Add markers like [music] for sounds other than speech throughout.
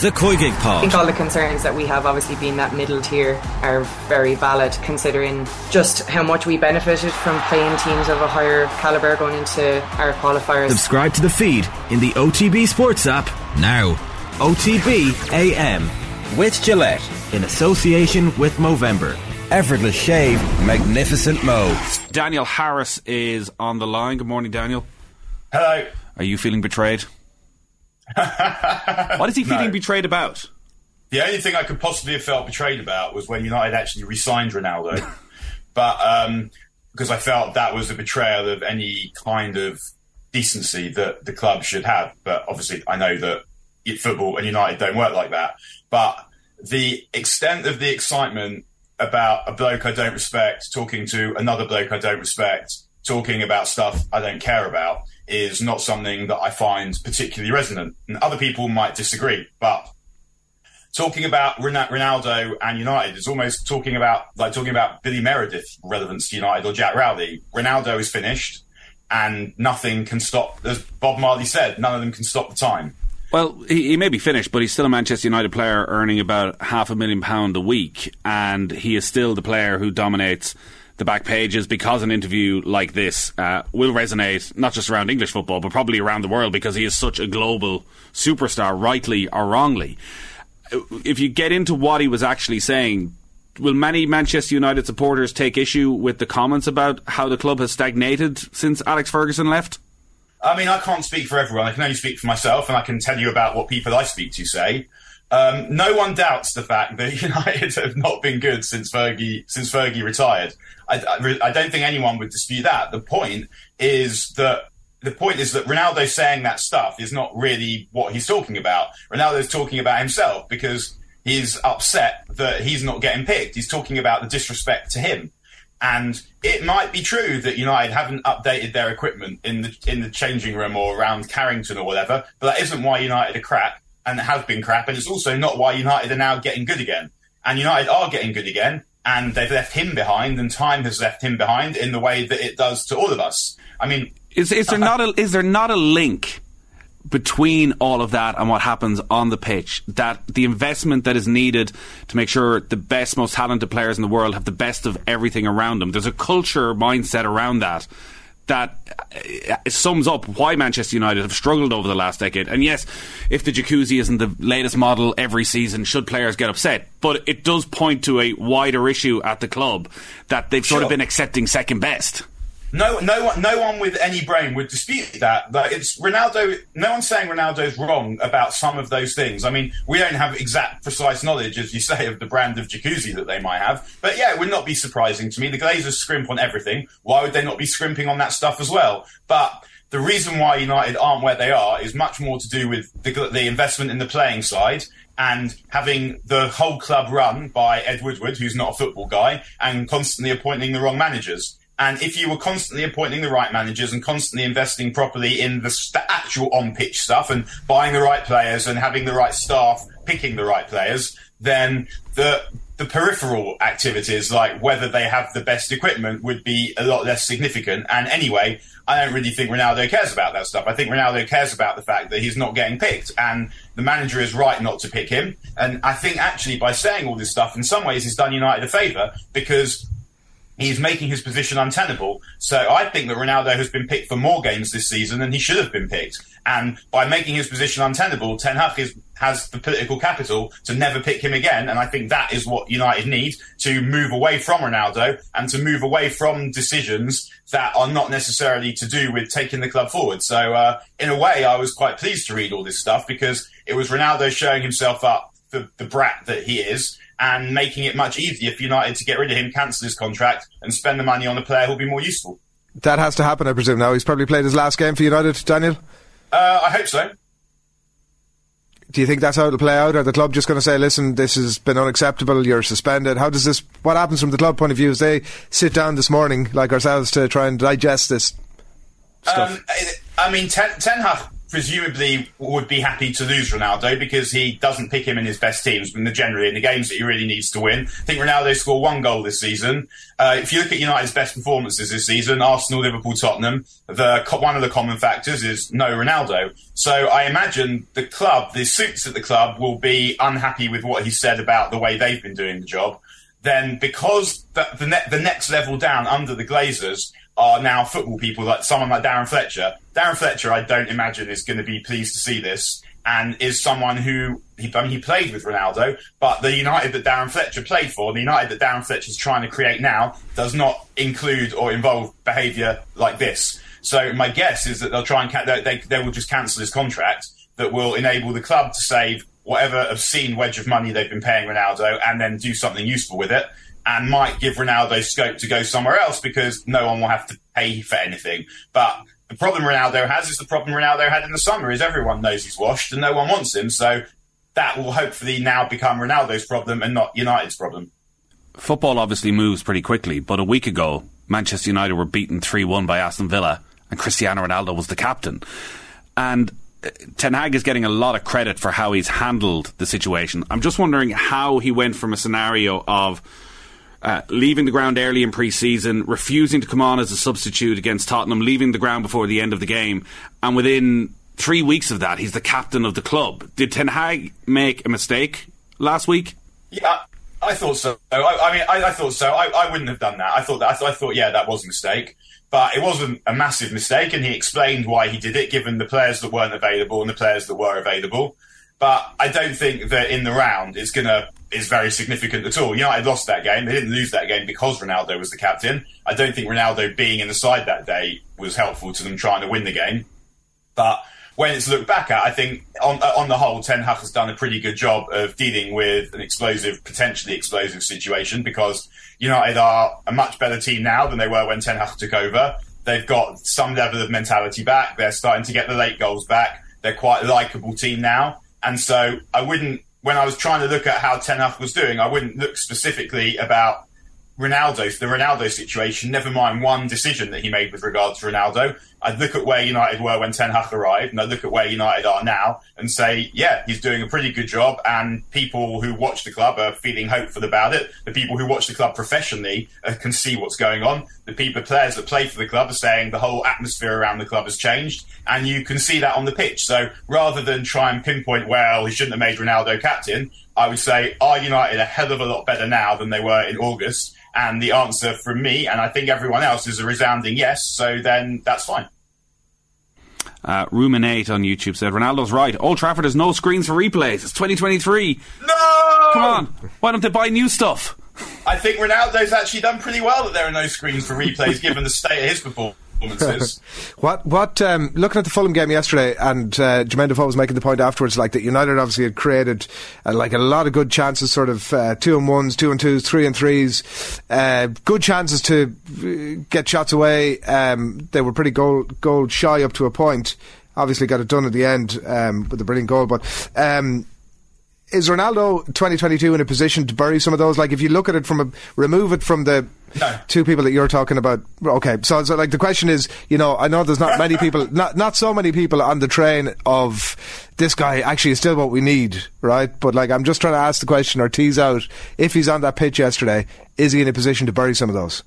The Koigig Pod. I think all the concerns that we have, obviously being that middle tier, are very valid considering just how much we benefited from playing teams of a higher calibre going into our qualifiers. Subscribe to the feed in the OTB Sports app now. OTB AM with Gillette in association with Movember. Effortless shave, magnificent mo. Daniel Harris is on the line. Good morning, Daniel. Hello. Are you feeling betrayed? [laughs] what is he feeling No. betrayed about? The only thing I could possibly have felt betrayed about was when United actually re-signed Ronaldo, [laughs] but um, because I felt that was a betrayal of any kind of decency that the club should have. But obviously, I know that football and United don't work like that. But the extent of the excitement about a bloke I don't respect talking to another bloke I don't respect, talking about stuff I don't care about, is not something that I find particularly resonant. And other people might disagree, but talking about Ronaldo and United is almost talking about like talking about Billy Meredith relevance to United or Jack Rowley. Ronaldo is finished, and nothing can stop. As Bob Marley said, none of them can stop the time. Well, he, he may be finished, but he's still a Manchester United player earning about half a million pound a week, and he is still the player who dominates the back pages because an interview like this uh, will resonate not just around English football, but probably around the world because he is such a global superstar, rightly or wrongly. If you get into what he was actually saying, will many Manchester United supporters take issue with the comments about how the club has stagnated since Alex Ferguson left? I mean, I can't speak for everyone. I can only speak for myself, and I can tell you about what people I speak to say. Um, no one doubts the fact that [laughs] United have not been good since Fergie since Fergie retired. I, I don't think anyone would dispute that. The point is that the point is that Ronaldo saying that stuff is not really what he's talking about. Ronaldo's talking about himself because he's upset that he's not getting picked. He's talking about the disrespect to him. And it might be true that United haven't updated their equipment in the in the changing room or around Carrington or whatever, but that isn't why United are crap and it has been crap, and it's also not why United are now getting good again. And United are getting good again, and they've left him behind, and time has left him behind in the way that it does to all of us. I mean, Is, is there not a is there not a link between all of that and what happens on the pitch? That the investment that is needed to make sure the best, most talented players in the world have the best of everything around them. There's a culture mindset around that that uh, sums up why Manchester United have struggled over the last decade. And yes, if the jacuzzi isn't the latest model every season, should players get upset? But it does point to a wider issue at the club that they've sort of been accepting second best. No, no one, no one with any brain would dispute that. It's Ronaldo. No one's saying Ronaldo's wrong about some of those things. I mean, we don't have exact, precise knowledge, as you say, of the brand of jacuzzi that they might have. But yeah, it would not be surprising to me. The Glazers scrimp on everything. Why would they not be scrimping on that stuff as well? But the reason why United aren't where they are is much more to do with the, the investment in the playing side and having the whole club run by Ed Woodward, who's not a football guy, and constantly appointing the wrong managers. And if you were constantly appointing the right managers and constantly investing properly in the st- actual on pitch stuff and buying the right players and having the right staff picking the right players, then the the peripheral activities, like whether they have the best equipment, would be a lot less significant. And anyway, I don't really think Ronaldo cares about that stuff. I think Ronaldo cares about the fact that he's not getting picked, and the manager is right not to pick him. And I think actually by saying all this stuff, in some ways, he's done United a favour because he's making his position untenable. So I think that Ronaldo has been picked for more games this season than he should have been picked. And by making his position untenable, Ten Hag is, has the political capital to never pick him again. And I think that is what United need to move away from Ronaldo and to move away from decisions that are not necessarily to do with taking the club forward. So uh, in a way, I was quite pleased to read all this stuff because it was Ronaldo showing himself up the brat that he is and making it much easier for United to get rid of him, cancel his contract, and spend the money on a player who'll be more useful. That has to happen, I presume. Now he's probably played his last game for United, Daniel. Uh, I hope so. Do you think that's how it'll play out? Are the club just going to say, "Listen, this has been unacceptable. You're suspended"? How does this? What happens from the club point of view? Is they sit down this morning, like ourselves, to try and digest this stuff. Um, I- I mean, Ten, Ten Hag presumably would be happy to lose Ronaldo because he doesn't pick him in his best teams in the generally in the games that he really needs to win. I think Ronaldo scored one goal this season. Uh, if you look at United's best performances this season, Arsenal, Liverpool, Tottenham, the one of the common factors is no Ronaldo. So I imagine the club, the suits at the club, will be unhappy with what he said about the way they've been doing the job. Then, because the, the, ne- the next level down under the Glazers are now football people, like someone like Darren Fletcher. Darren Fletcher, I don't imagine is going to be pleased to see this, and is someone who he, I mean, he played with Ronaldo, but the United that Darren Fletcher played for, the United that Darren Fletcher is trying to create now, does not include or involve behaviour like this. So my guess is that they'll try and they, they, they will just cancel his contract. That will enable the club to save whatever obscene wedge of money they've been paying Ronaldo, and then do something useful with it and might give Ronaldo scope to go somewhere else because no one will have to pay for anything. But the problem Ronaldo has is the problem Ronaldo had in the summer is everyone knows he's washed and no one wants him. So that will hopefully now become Ronaldo's problem and not United's problem. Football obviously moves pretty quickly, but a week ago, Manchester United were beaten 3 1 by Aston Villa, and Cristiano Ronaldo was the captain. And uh, Ten Hag is getting a lot of credit for how he's handled the situation. I'm just wondering how he went from a scenario of uh, leaving the ground early in pre-season, refusing to come on as a substitute against Tottenham, leaving the ground before the end of the game, and within three weeks of that, he's the captain of the club. Did Ten Hag make a mistake last week? Yeah, I thought so. I, I mean, I, I, thought so. I, I, wouldn't have done that. I thought that. I, th- I thought, yeah, that was a mistake, but it wasn't a massive mistake, and he explained why he did it, given the players that weren't available and the players that were available. But I don't think that in the round it's going to is very significant at all. United lost that game. They didn't lose that game because Ronaldo was the captain. I don't think Ronaldo being in the side that day was helpful to them trying to win the game. But when it's looked back at, I think on uh, on the whole, Ten Hag has done a pretty good job of dealing with an explosive, potentially explosive situation because United are a much better team now than they were when Ten Hag took over. They've got some level of mentality back. They're starting to get the late goals back. They're quite a likable team now. And so I wouldn't when I was trying to look at how Ten Hag was doing, I wouldn't look specifically about Ronaldo, the Ronaldo situation, never mind one decision that he made with regard to Ronaldo. I'd look at where United were when Ten Hag arrived, and I'd look at where United are now and say, yeah, he's doing a pretty good job. And people who watch the club are feeling hopeful about it. The people who watch the club professionally uh, can see what's going on. The people, players that play for the club are saying the whole atmosphere around the club has changed, and you can see that on the pitch. So rather than try and pinpoint, well, he shouldn't have made Ronaldo captain, I would say, are United a hell of a lot better now than they were in August? And the answer from me, and I think everyone else, is a resounding yes. So then that's fine. Uh, Ruminate on YouTube said Ronaldo's right. Old Trafford has no screens for replays. It's 2023. No! Come on. Why don't they buy new stuff? I think Ronaldo's actually done pretty well that there are no screens for replays given the state of his performance. [laughs] what what um, looking at the Fulham game yesterday, and uh, Jermaine Defoe was making the point afterwards, like that United obviously had created uh, like a lot of good chances, sort of uh, two and ones, two and twos, three and threes, uh, good chances to uh, get shots away. Um, they were pretty goal goal shy up to a point. Obviously, got it done at the end um, with a brilliant goal, but. Is Ronaldo 2022 in a position to bury some of those? Like, if you look at it from a remove it from the no. two people that you're talking about. Okay, so, so like the question is, you know, I know there's not many [laughs] people, not not so many people on the train of this guy actually is still what we need, right? But like, I'm just trying to ask the question or tease out if he's on that pitch yesterday, is he in a position to bury some of those?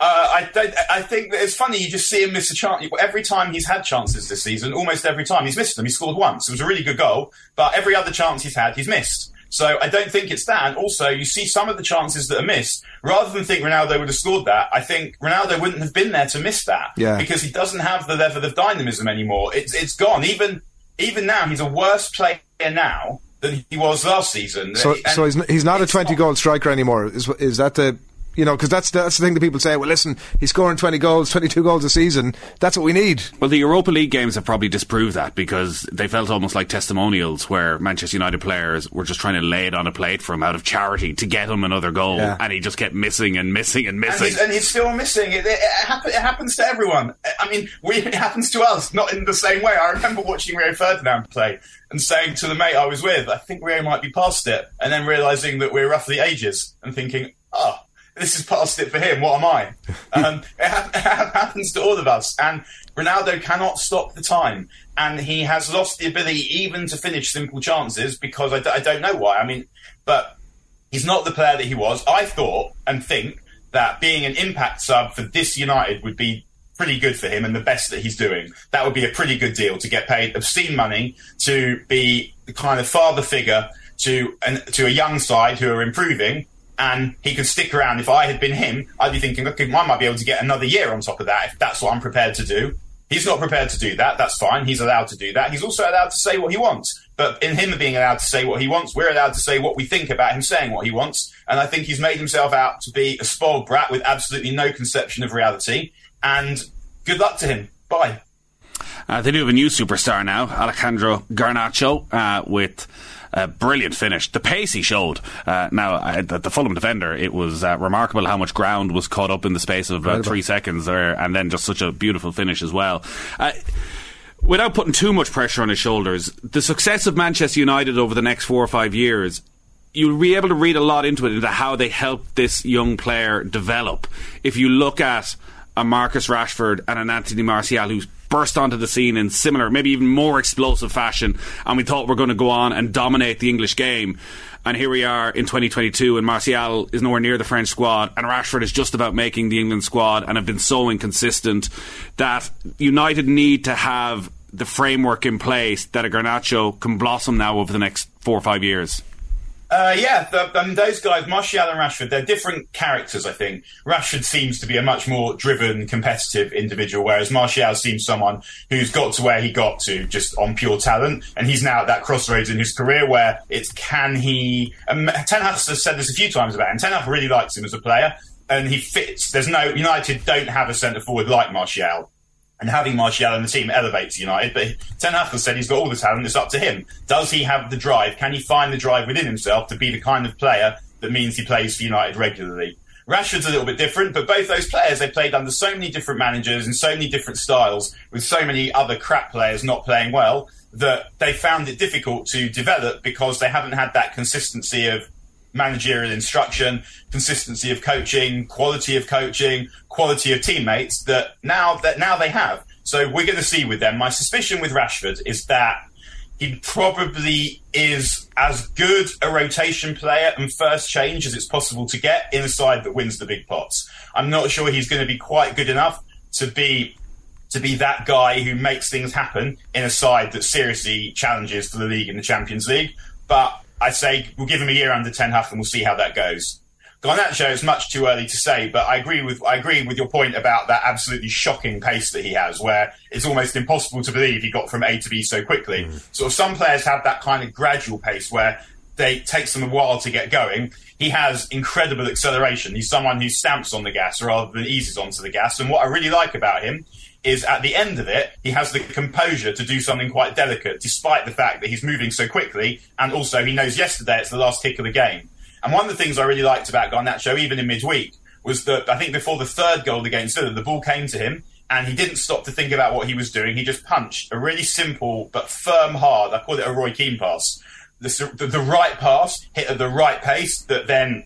Uh, I. I think it's funny. You just see him miss a chance every time he's had chances this season. Almost every time he's missed them. He scored once. It was a really good goal, but every other chance he's had, he's missed. So I don't think it's that. And also, you see some of the chances that are missed. Rather than think Ronaldo would have scored that, I think Ronaldo wouldn't have been there to miss that yeah. because he doesn't have the level of dynamism anymore. It's it's gone. Even even now, he's a worse player now than he was last season. So, and so he's, he's not a twenty goal striker anymore. Is is that the you know, because that's that's the thing that people say. Well, listen, he's scoring twenty goals, [laughs] twenty two goals a season. That's what we need. Well, the Europa League games have probably disproved that because they felt almost like testimonials where Manchester United players were just trying to lay it on a plate for him out of charity to get him another goal, Yeah. and he just kept missing and missing and And missing. he's, and he's still missing. It, it, it, happen, it happens to everyone. I mean, we, it happens to us, not in the same way. I remember watching Rio Ferdinand play and saying to the mate I was with, I think Rio might be past it, and then realizing that we're roughly ages and thinking, oh, this is past it for him. What am I? [laughs] Um, it, ha- it, happens to all of us. And Ronaldo cannot stop the time. And he has lost the ability even to finish simple chances because I d- I don't know why. I mean, but he's not the player that he was. I thought and think that being an impact sub for this United would be pretty good for him and the best that he's doing. That would be a pretty good deal to get paid obscene money to be the kind of father figure to an, to a young side who are improving. And he could stick around. If I had been him, I'd be thinking, okay, I might be able to get another year on top of that if that's what I'm prepared to do. He's not prepared to do that. That's fine. He's allowed to do that. He's also allowed to say what he wants. But in him being allowed to say what he wants, we're allowed to say what we think about him saying what he wants. And I think he's made himself out to be a spoiled brat with absolutely no conception of reality. And good luck to him. Bye. Uh, they do have a new superstar now, Alejandro Garnacho, uh, with a brilliant finish. The pace he showed. Uh, now, uh, the, the, Fulham defender, it was uh, remarkable how much ground was caught up in the space of about three seconds there, and then just such a beautiful finish as well. Uh, without putting too much pressure on his shoulders, the success of Manchester United over the next four or five years you'll be able to read a lot into it, into how they help this young player develop. If you look at a Marcus Rashford and an Anthony Martial who's burst onto the scene in similar, maybe even more explosive fashion, and we thought we are going to go on and dominate the English game. And here we are in 2022, and Martial is nowhere near the French squad, and Rashford is just about making the England squad, and have been so inconsistent that United need to have the framework in place that a Garnacho can blossom now over the next four or five years. Uh, yeah, the, I mean, those guys, Martial and Rashford, they're different characters, I think. Rashford seems to be a much more driven, competitive individual, whereas Martial seems someone who's got to where he got to just on pure talent. And he's now at that crossroads in his career where it's can he. Um, Ten Hag has said this a few times about him. Ten Hag really likes him as a player, and he fits. There's no. United don't have a centre forward like Martial and having Martial in the team elevates United. But Ten Hag has said he's got all the talent. It's up to him. Does he have the drive? Can he find the drive within himself to be the kind of player that means he plays for United regularly? Rashford's a little bit different, but both those players they played under so many different managers and so many different styles, with so many other crap players not playing well, that they found it difficult to develop because they haven't had that consistency of managerial instruction, consistency of coaching, quality of coaching, quality of teammates that now that now they have. So we're going to see with them. My suspicion with Rashford is that he probably is as good a rotation player and first change as it's possible to get in a side that wins the big pots. I'm not sure he's going to be quite good enough to be to be that guy who makes things happen in a side that seriously challenges for the league and the Champions League. But I say we'll give him a year under Ten Hag and we'll see how that goes. Garnacho is much too early to say, but I agree with I agree with your point about that absolutely shocking pace that he has, where it's almost impossible to believe he got from A to B so quickly. Mm. Sort of some players have that kind of gradual pace where they takes them a while to get going. He has incredible acceleration. He's someone who stamps on the gas rather than eases onto the gas. And what I really like about him is at the end of it, he has the composure to do something quite delicate, despite the fact that he's moving so quickly. And also, he knows yesterday it's the last kick of the game. And one of the things I really liked about Garnacho, even in midweek, was that I think before the third goal against Villa, the ball came to him and he didn't stop to think about what he was doing. He just punched a really simple but firm, hard, I call it a Roy Keane pass. The, the, the right pass hit at the right pace that then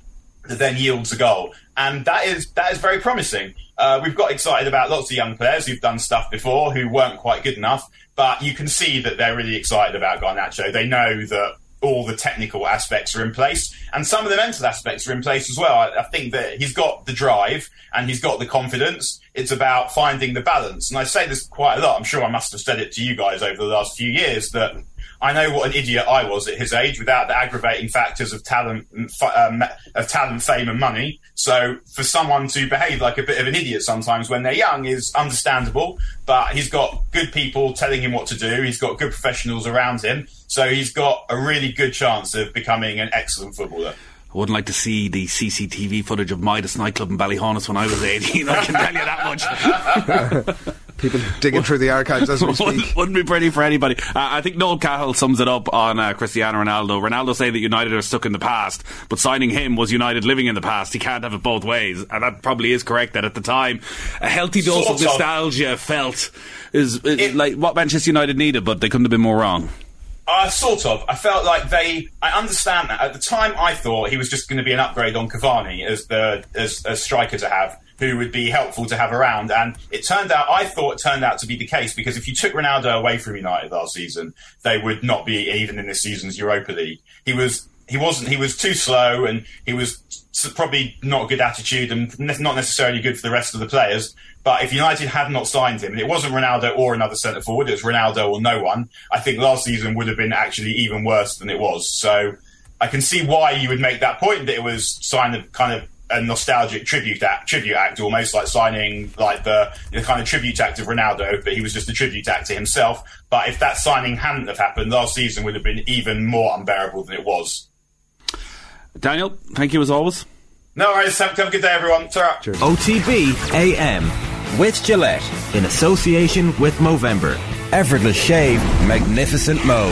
that then yields a goal, and that is that is very promising. Uh, we've got excited about lots of young players who've done stuff before who weren't quite good enough, but you can see that they're really excited about Garnacho. They know that all the technical aspects are in place, and some of the mental aspects are in place as well. I, I think that he's got the drive and he's got the confidence. It's about finding the balance, and I say this quite a lot. I'm sure I must have said it to you guys over the last few years that I know what an idiot I was at his age without the aggravating factors of talent, um, of talent, fame, and money. So for someone to behave like a bit of an idiot sometimes when they're young is understandable. But he's got good people telling him what to do. He's got good professionals around him. So he's got a really good chance of becoming an excellent footballer. I wouldn't like to see the CCTV footage of Midas nightclub in Ballyhaunis when I was 18. I can tell you that much. [laughs] People digging through the archives as we [laughs] speak. Wouldn't be pretty for anybody. Uh, I think Noel Cahill sums it up on uh, Cristiano Ronaldo. Ronaldo saying that United are stuck in the past, but signing him was United living in the past. He can't have it both ways. And that probably is correct that at the time, a healthy dose sort of nostalgia of. felt is, is it, like what Manchester United needed, but they couldn't have been more wrong. Uh, sort of. I felt like they. I understand that. At the time, I thought he was just going to be an upgrade on Cavani as the as a striker to have, who would be helpful to have around. And it turned out, I thought it turned out to be the case because if you took Ronaldo away from United last season, they would not be even in this season's Europa League. He was. He wasn't. He was too slow, and he was probably not a good attitude, and not necessarily good for the rest of the players. But if United had not signed him, and it wasn't Ronaldo or another centre forward, it was Ronaldo or no one, I think last season would have been actually even worse than it was. So I can see why you would make that point that it was signed of kind of a nostalgic tribute act, tribute act, almost like signing like the, the kind of tribute act of Ronaldo, but he was just a tribute act to himself. But if that signing hadn't have happened, last season would have been even more unbearable than it was. Daniel, thank you as always. No worries. Have, have a good day, everyone. Ta-ra. OTB AM with Gillette in association with Movember. Effortless shave, magnificent mo.